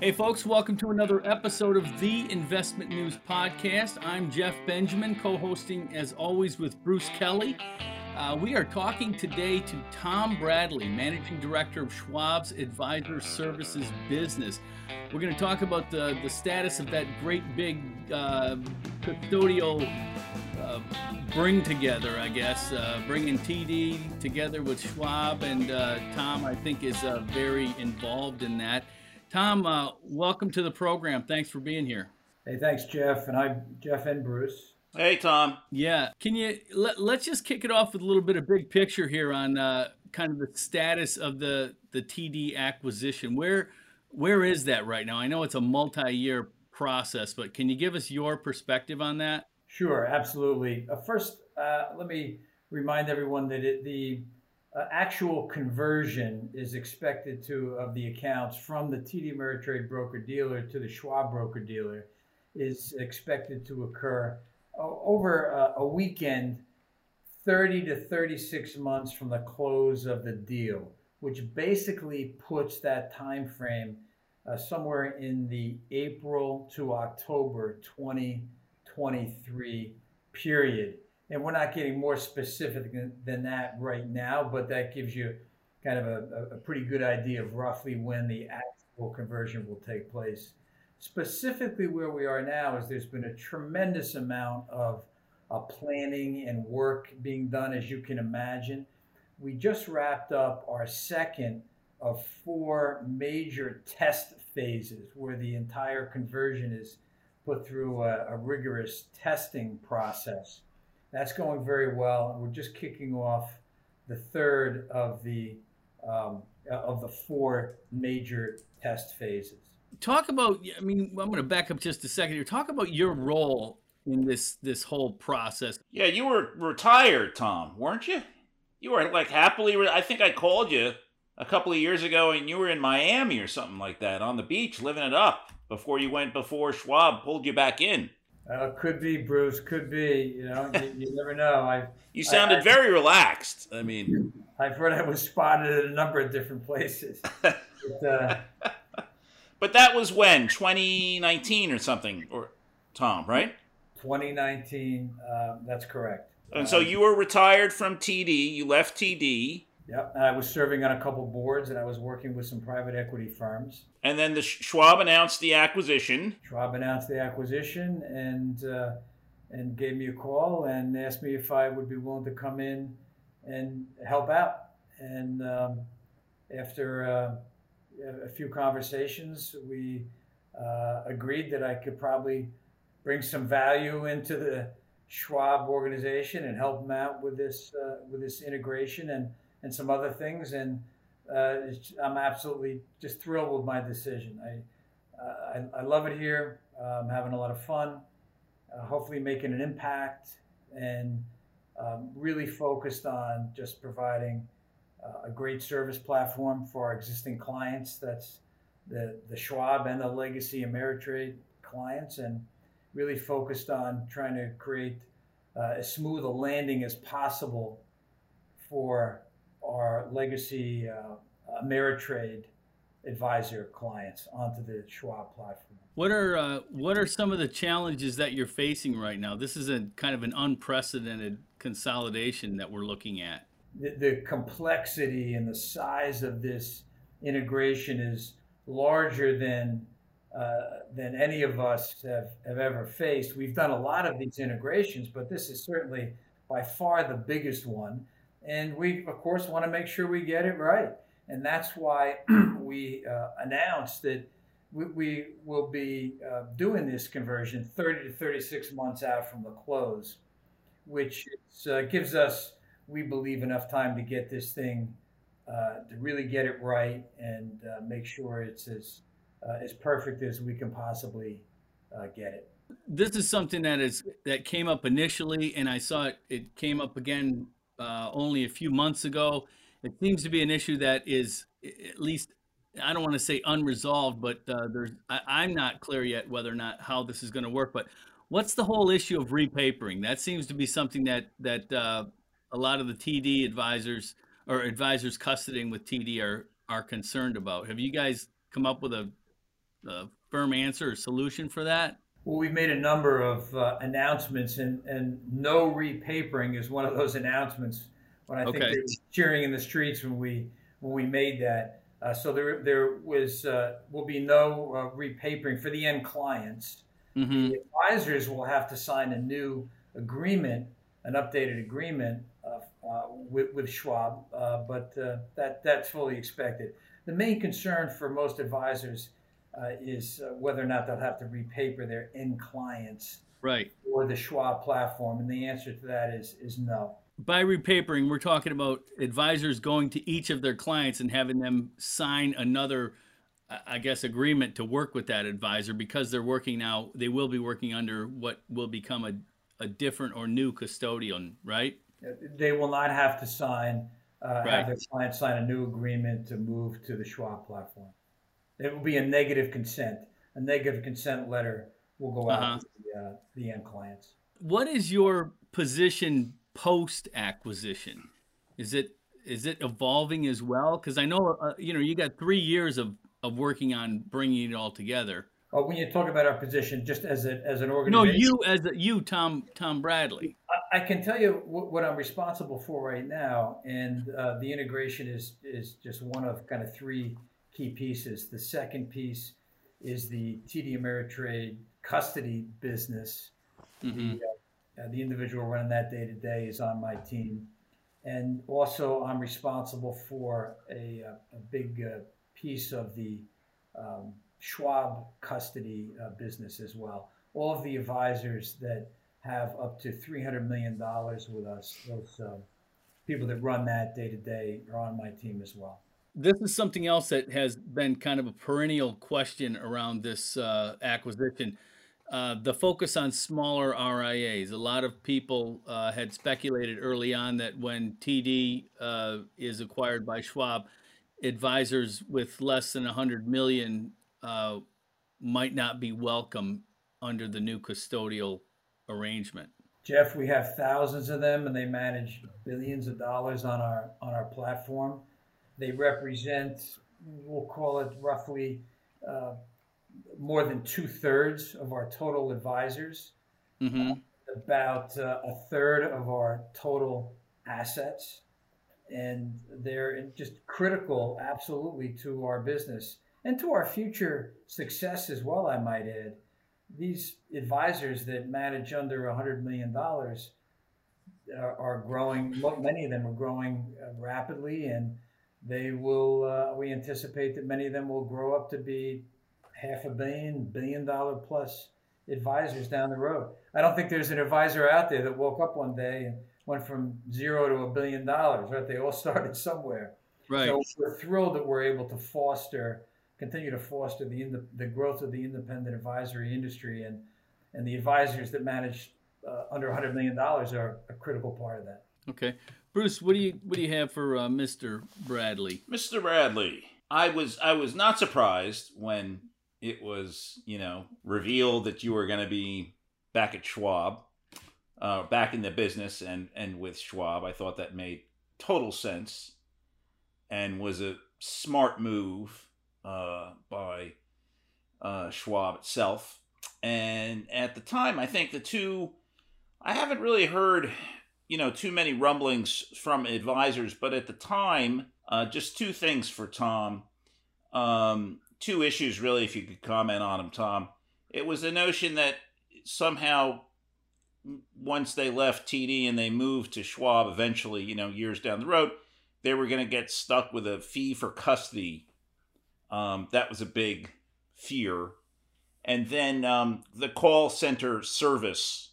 Hey, folks, welcome to another episode of the Investment News Podcast. I'm Jeff Benjamin, co hosting as always with Bruce Kelly. Uh, we are talking today to Tom Bradley, Managing Director of Schwab's Advisor Services business. We're going to talk about the, the status of that great big uh, custodial uh, bring together, I guess, uh, bringing TD together with Schwab. And uh, Tom, I think, is uh, very involved in that. Tom, uh, welcome to the program. Thanks for being here. Hey, thanks, Jeff. And I'm Jeff and Bruce. Hey, Tom. Yeah. Can you let, let's just kick it off with a little bit of big picture here on uh, kind of the status of the the TD acquisition. Where where is that right now? I know it's a multi-year process, but can you give us your perspective on that? Sure, absolutely. Uh, first, uh, let me remind everyone that it, the uh, actual conversion is expected to of the accounts from the TD Ameritrade broker dealer to the Schwab broker dealer is expected to occur over a, a weekend 30 to 36 months from the close of the deal which basically puts that time frame uh, somewhere in the April to October 2023 period and we're not getting more specific than that right now, but that gives you kind of a, a pretty good idea of roughly when the actual conversion will take place. Specifically, where we are now is there's been a tremendous amount of uh, planning and work being done, as you can imagine. We just wrapped up our second of four major test phases where the entire conversion is put through a, a rigorous testing process. That's going very well. We're just kicking off the third of the um, of the four major test phases. Talk about. I mean, I'm going to back up just a second here. Talk about your role in this this whole process. Yeah, you were retired, Tom, weren't you? You were like happily. I think I called you a couple of years ago, and you were in Miami or something like that on the beach, living it up before you went before Schwab pulled you back in. Uh, could be, Bruce. Could be. You know, you, you never know. I. You sounded I, very relaxed. I mean, I've heard I was spotted at a number of different places. but, uh, but that was when 2019 or something, or Tom, right? 2019. Uh, that's correct. And so you were retired from TD. You left TD. Yep, and I was serving on a couple boards, and I was working with some private equity firms. And then the Schwab announced the acquisition. Schwab announced the acquisition, and uh, and gave me a call and asked me if I would be willing to come in and help out. And um, after uh, a few conversations, we uh, agreed that I could probably bring some value into the Schwab organization and help them out with this uh, with this integration and and some other things. And uh, I'm absolutely just thrilled with my decision. I, uh, I, I, love it here. I'm having a lot of fun, uh, hopefully making an impact and um, really focused on just providing uh, a great service platform for our existing clients. That's the, the Schwab and the legacy Ameritrade clients and really focused on trying to create uh, as smooth a landing as possible for our legacy uh, Ameritrade advisor clients onto the Schwab platform. What are uh, what are some of the challenges that you're facing right now? This is a kind of an unprecedented consolidation that we're looking at. The, the complexity and the size of this integration is larger than uh, than any of us have, have ever faced. We've done a lot of these integrations, but this is certainly by far the biggest one. And we, of course, want to make sure we get it right. And that's why we uh, announced that we, we will be uh, doing this conversion 30 to 36 months out from the close, which is, uh, gives us, we believe, enough time to get this thing, uh, to really get it right and uh, make sure it's as, uh, as perfect as we can possibly get it this is something that is that came up initially and i saw it it came up again uh, only a few months ago. It seems to be an issue that is at least I don't want to say unresolved, but uh, there's I, am not clear yet whether or not how this is going to work. But what's the whole issue of repapering? That seems to be something that that uh, a lot of the TD advisors or advisors custodying with TD are are concerned about. Have you guys come up with a, a firm answer or solution for that? Well, we've made a number of uh, announcements, and, and no repapering is one of those announcements. When I think Okay. they were cheering in the streets when we when we made that. Uh, so there there was uh, will be no uh, repapering for the end clients. hmm The advisors will have to sign a new agreement, an updated agreement uh, uh, with, with Schwab, uh, but uh, that that's fully expected. The main concern for most advisors uh, is uh, whether or not they'll have to repaper their end clients Right. or the Schwab platform, and the answer to that is is no. By repapering, we're talking about advisors going to each of their clients and having them sign another, I- guess, agreement to work with that advisor because they're working now. They will be working under what will become a, a different or new custodian, right? They will not have to sign uh, Right. have their client sign a new agreement to move to the Schwab platform. It will be a negative consent. A negative consent letter will go out Uh-huh. to the, uh, the end clients. What is your position post acquisition? Is it is it evolving as well? Because I know uh, you know you got three years of of working on bringing it all together. Oh, when you talk about our position, just as a, as an organization. No, you as a, you Tom Tom Bradley. I, I can tell you what, what I'm responsible for right now, and uh, the integration is is just one of kind of three key pieces. The second piece is the TD Ameritrade custody business. hmm Uh, the individual running that day to day is on my team, and also I'm responsible for a, uh, a big uh, piece of the um, Schwab custody uh, business as well. All of the advisors that have up to $300 million with us, those uh, people that run that day to day, are on my team as well. This is something else that has been kind of a perennial question around this uh, acquisition. Uh, the focus on smaller RIAs. A lot of people uh, had speculated early on that when TD uh, is acquired by Schwab, advisors with less than 100 million uh, might not be welcome under the new custodial arrangement. Jeff, we have thousands of them, and they manage billions of dollars on our on our platform. They represent, we'll call it roughly, uh, more than two thirds of our total advisors. hmm About uh, a third of our total assets, and they're just critical, absolutely, to our business and to our future success as well. I might add these advisors that manage under $100 million are, are growing, many of them are growing uh, rapidly, and they will, uh, we anticipate that many of them will grow up to be half a billion, billion dollar plus advisors down the road. I don't think there's an advisor out there that woke up one day and went from zero to a billion dollars, right? They all started somewhere. Right. So we're thrilled that we're able to foster, continue to foster the the growth of the independent advisory industry, and and the advisors that manage uh, under 100 million dollars are a critical part of that. Okay, Bruce, what do you what do you have for uh, Mr. Bradley? Mr. Bradley, I was I was not surprised when it was you know revealed that you were going to be back at Schwab, uh, back in the business and and with Schwab. I thought that made total sense, and was a smart move uh, by uh, Schwab itself. And at the time, I think the two, I haven't really heard you know too many rumblings from advisors, but at the time. Uh, just two things for Tom. Um, two issues, really, if you could comment on them, Tom. It was the notion that somehow, once they left TD and they moved to Schwab eventually, you know, years down the road, they were going to get stuck with a fee for custody. Um, that was a big fear. And then um, the call center service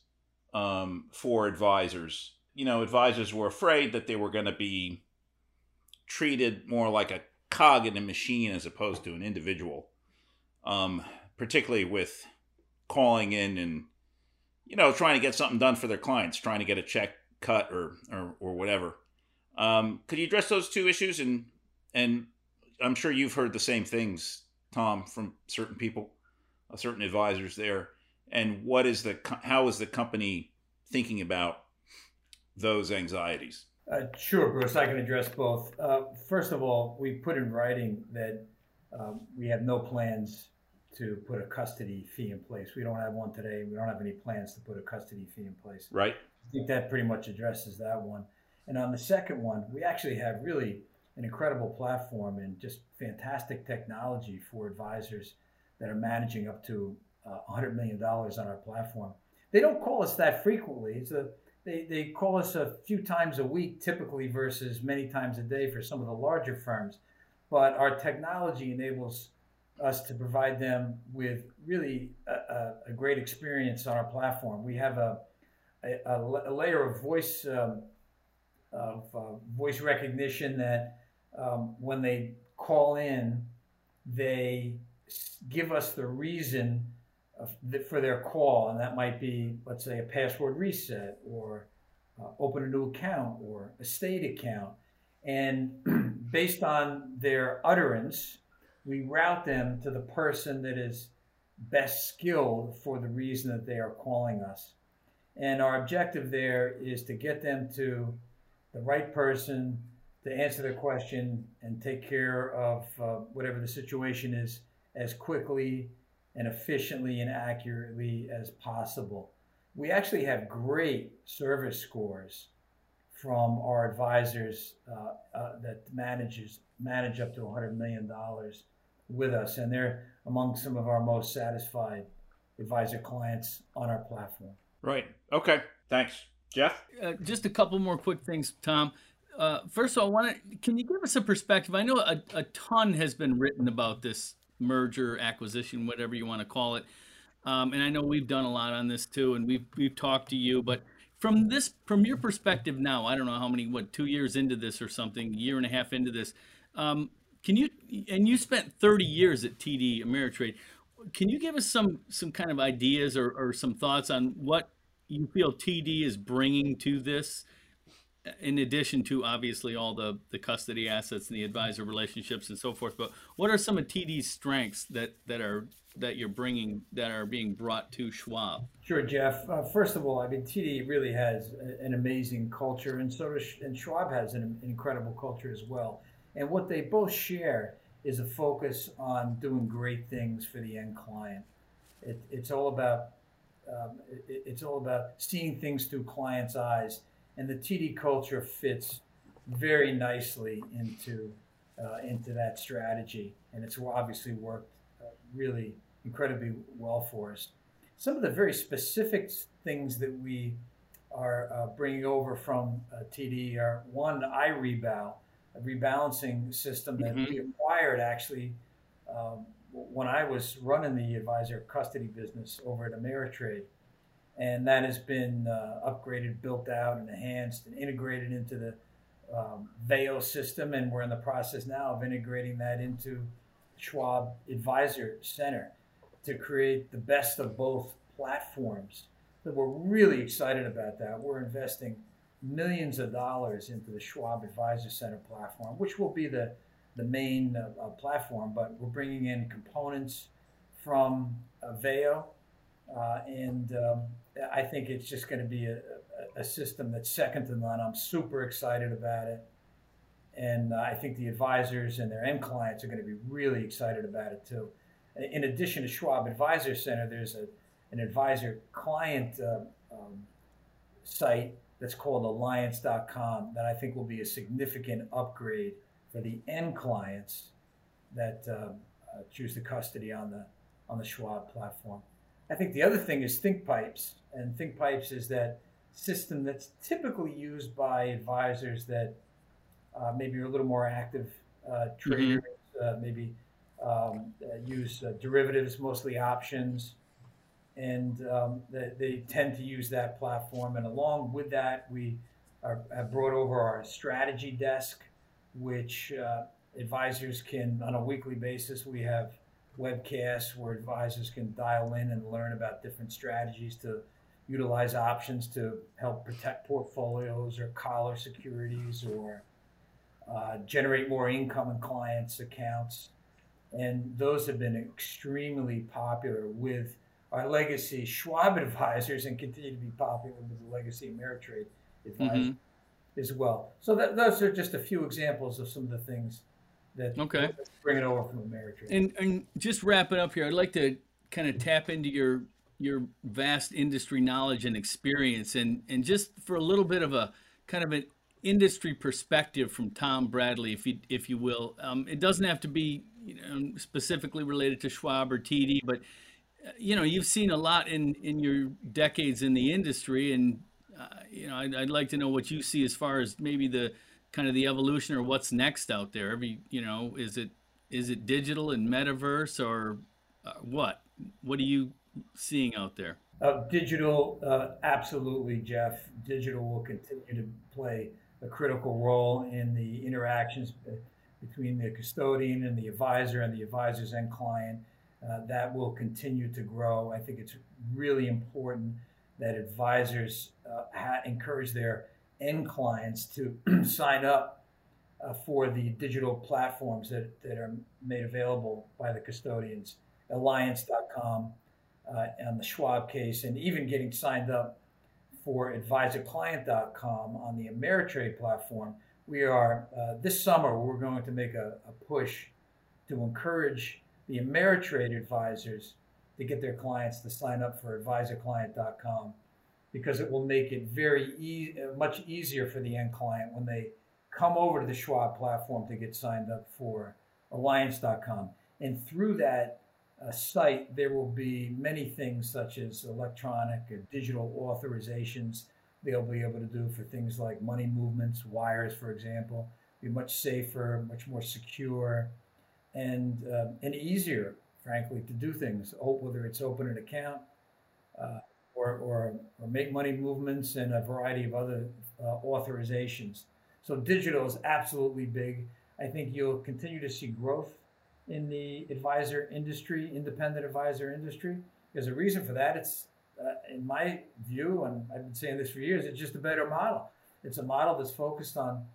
um, for advisors. You know, advisors were afraid that they were going to be treated more like a cog in a machine as opposed to an individual, um, particularly with calling in and you know trying to get something done for their clients, trying to get a check cut or or, or whatever. Um, could you address those two issues and and I'm sure you've heard the same things, Tom, from certain people, uh, certain advisors there. And what is the how is the company thinking about those anxieties? Uh, sure, Bruce. I can address both. Uh, first of all, we put in writing that um, we have no plans to put a custody fee in place. We don't have one today. We don't have any plans to put a custody fee in place. Right. I think that pretty much addresses that one. And on the second one, we actually have really an incredible platform and just fantastic technology for advisors that are managing up to uh, $100 million on our platform. They don't call us that frequently. It's a they, they call us a few times a week typically versus many times a day for some of the larger firms. But our technology enables us to provide them with really a, a great experience on our platform. We have a, a, a layer of voice um, of uh, voice recognition that um, when they call in, they give us the reason for their call, and that might be, let's say, a password reset or uh, open a new account or a state account. And based on their utterance, we route them to the person that is best skilled for the reason that they are calling us. And our objective there is to get them to the right person to answer their question and take care of uh, whatever the situation is as quickly and efficiently and accurately as possible. We actually have great service scores from our advisors uh, uh, that manages manage up to $100 million with us, and they're among some of our most satisfied advisor clients on our platform. Right. Okay. Thanks, Jeff. Uh, just a couple more quick things, Tom. Uh, first of all, I want to, can you give us a perspective? I know a, a ton has been written about this merger, acquisition, whatever you want to call it. Um, and I know we've done a lot on this too, and we've we've talked to you. But from this, from your perspective now, I don't know how many, what, two years into this or something, year and a half into this. Um, can you and you spent 30 years at TD Ameritrade? Can you give us some some kind of ideas or, or some thoughts on what you feel TD is bringing to this? In addition to obviously all the, the custody assets and the advisor relationships and so forth, but what are some of TD's strengths that, that are that you're bringing that are being brought to Schwab? Sure, Jeff. Uh, first of all, I mean TD really has an amazing culture, and so does and Schwab has an, incredible culture as well. And what they both share is a focus on doing great things for the end client. It, it's all about um, it, it's all about seeing things through clients' eyes and the TD culture fits very nicely into uh, into that strategy, and it's obviously worked uh, really incredibly well for us. Some of the very specific things that we are uh, bringing over from uh, TD are one iRebal, a rebalancing system that mm-hmm. we acquired actually um, when I was running the advisor custody business over at Ameritrade and that has been uh, upgraded, built out, and enhanced and integrated into the um, Veo system. And we're in the process now of integrating that into Schwab Advisor Center to create the best of both platforms. So we're really excited about that. We're investing millions of dollars into the Schwab Advisor Center platform, which will be the the main uh, platform, but we're bringing in components from uh, Veo uh, and um, I think it's just going to be a, a, system that's second to none. I'm super excited about it. And uh, I think the advisors and their end clients are going to be really excited about it too. In addition to Schwab Advisor Center, there's a, an advisor client uh, um, site that's called alliance.com that I think will be a significant upgrade for the end clients that um, uh, choose the custody on the on the Schwab platform. I think the other thing is ThinkPipes, and ThinkPipes is that system that's typically used by advisors that uh, maybe are a little more active uh, mm-hmm. traders, mm-hmm. uh, maybe um, uh, use uh, derivatives, mostly options, and um, they, they, tend to use that platform. And along with that, we are, have brought over our strategy desk, which uh, advisors can, on a weekly basis, we have webcasts where advisors can dial in and learn about different strategies to utilize options to help protect portfolios or collar securities or uh, generate more income in clients' accounts. And those have been extremely popular with our legacy Schwab advisors and continue to be popular with the legacy Ameritrade advisors. Mm-hmm. as well. So that, those are just a few examples of some of the things that okay bring it over from Ameritrade. And and just wrap it up here. I'd like to kind of tap into your your vast industry knowledge and experience, and and just for a little bit of a kind of an industry perspective from Tom Bradley, if you if you will. Um, it doesn't have to be you know, specifically related to Schwab or TD, but uh, you know you've seen a lot in in your decades in the industry, and uh, you know I'd, I'd like to know what you see as far as maybe the kind of the evolution or what's next out there. Every you know is it is it digital and metaverse or uh, what? What are you seeing out there? Uh, digital, uh, absolutely, Jeff. Digital will continue to play a critical role in the interactions between the custodian and the advisor and the advisor's end client. Uh, that will continue to grow. I think it's really important that advisors uh, ha- encourage their end clients to sign up uh, for the digital platforms that, that are made available by the custodians, alliance.com uh, and the Schwab case, and even getting signed up for advisorclient.com on the Ameritrade platform. We are, uh, this summer, we're going to make a, a push to encourage the Ameritrade advisors to get their clients to sign up for advisorclient.com because it will make it very e- uh, much easier for the end client when they come over to the Schwab platform to get signed up for alliance.com. And through that uh, site, there will be many things such as electronic and digital authorizations they'll be able to do for things like money movements, wires, for example, be much safer, much more secure, and uh, and easier, frankly, to do things. Whether it's open an account, uh, or, or, or make money movements and a variety of other uh, authorizations. So digital is absolutely big. I think you'll continue to see growth in the advisor industry, independent advisor industry. There's a reason for that. It's, uh, in my view, and I've been saying this for years, it's just a better model. It's a model that's focused on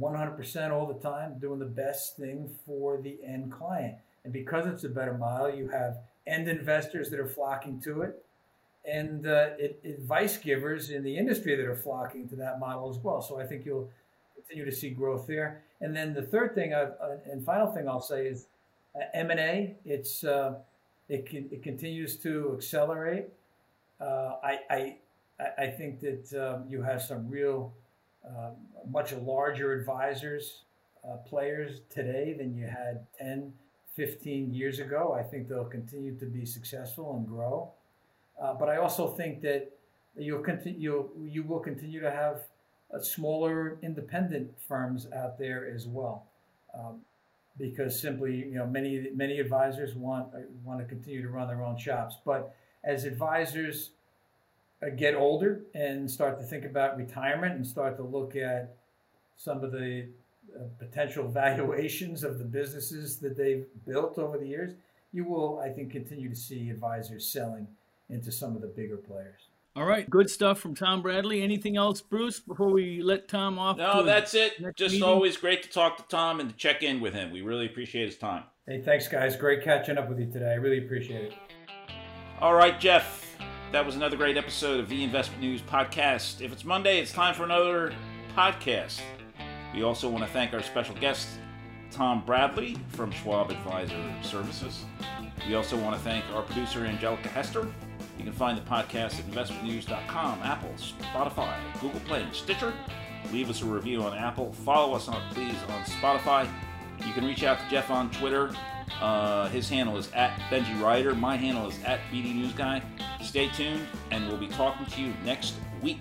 100% all the time, doing the best thing for the end client. And because it's a better model, you have end investors that are flocking to it and uh, it, advice givers in the industry that are flocking to that model as well. So I think you'll continue to see growth there. And then the third thing uh, and final thing I'll say is uh, M and A. It's uh, it can, it continues to accelerate. Uh, I, I I think that um, you have some real um, much larger advisors uh, players today than you had 10, 15 years ago. I think they'll continue to be successful and grow. Uh, but I also think that you'll continue you'll, you will continue to have uh, smaller independent firms out there as well, um, because simply you know many many advisors want uh, want to continue to run their own shops. But as advisors get older and start to think about retirement and start to look at some of the potential valuations of the businesses that they've built over the years, you will, I think, continue to see advisors selling into some of the bigger players. All right, good stuff from Tom Bradley. Anything else, Bruce, before we let Tom off? No, that's it. Just meeting? always great to talk to Tom and to check in with him. We really appreciate his time. Hey, thanks, guys. Great catching up with you today. I really appreciate it. All right, Jeff. That was another great episode of the Investment News Podcast. If it's Monday, it's time for another podcast. We also want to thank our special guest, Tom Bradley from Schwab Advisor Services. We also want to thank our producer, Angelica Hester. You can find the podcast at investmentnews.com, Apple, Spotify, Google Play, and Stitcher. Leave us a review on Apple. Follow us on please on Spotify. You can reach out to Jeff on Twitter. Uh, his handle is at BenjiWriter. My handle is at BD News Guy. Stay tuned, and we'll be talking to you next week.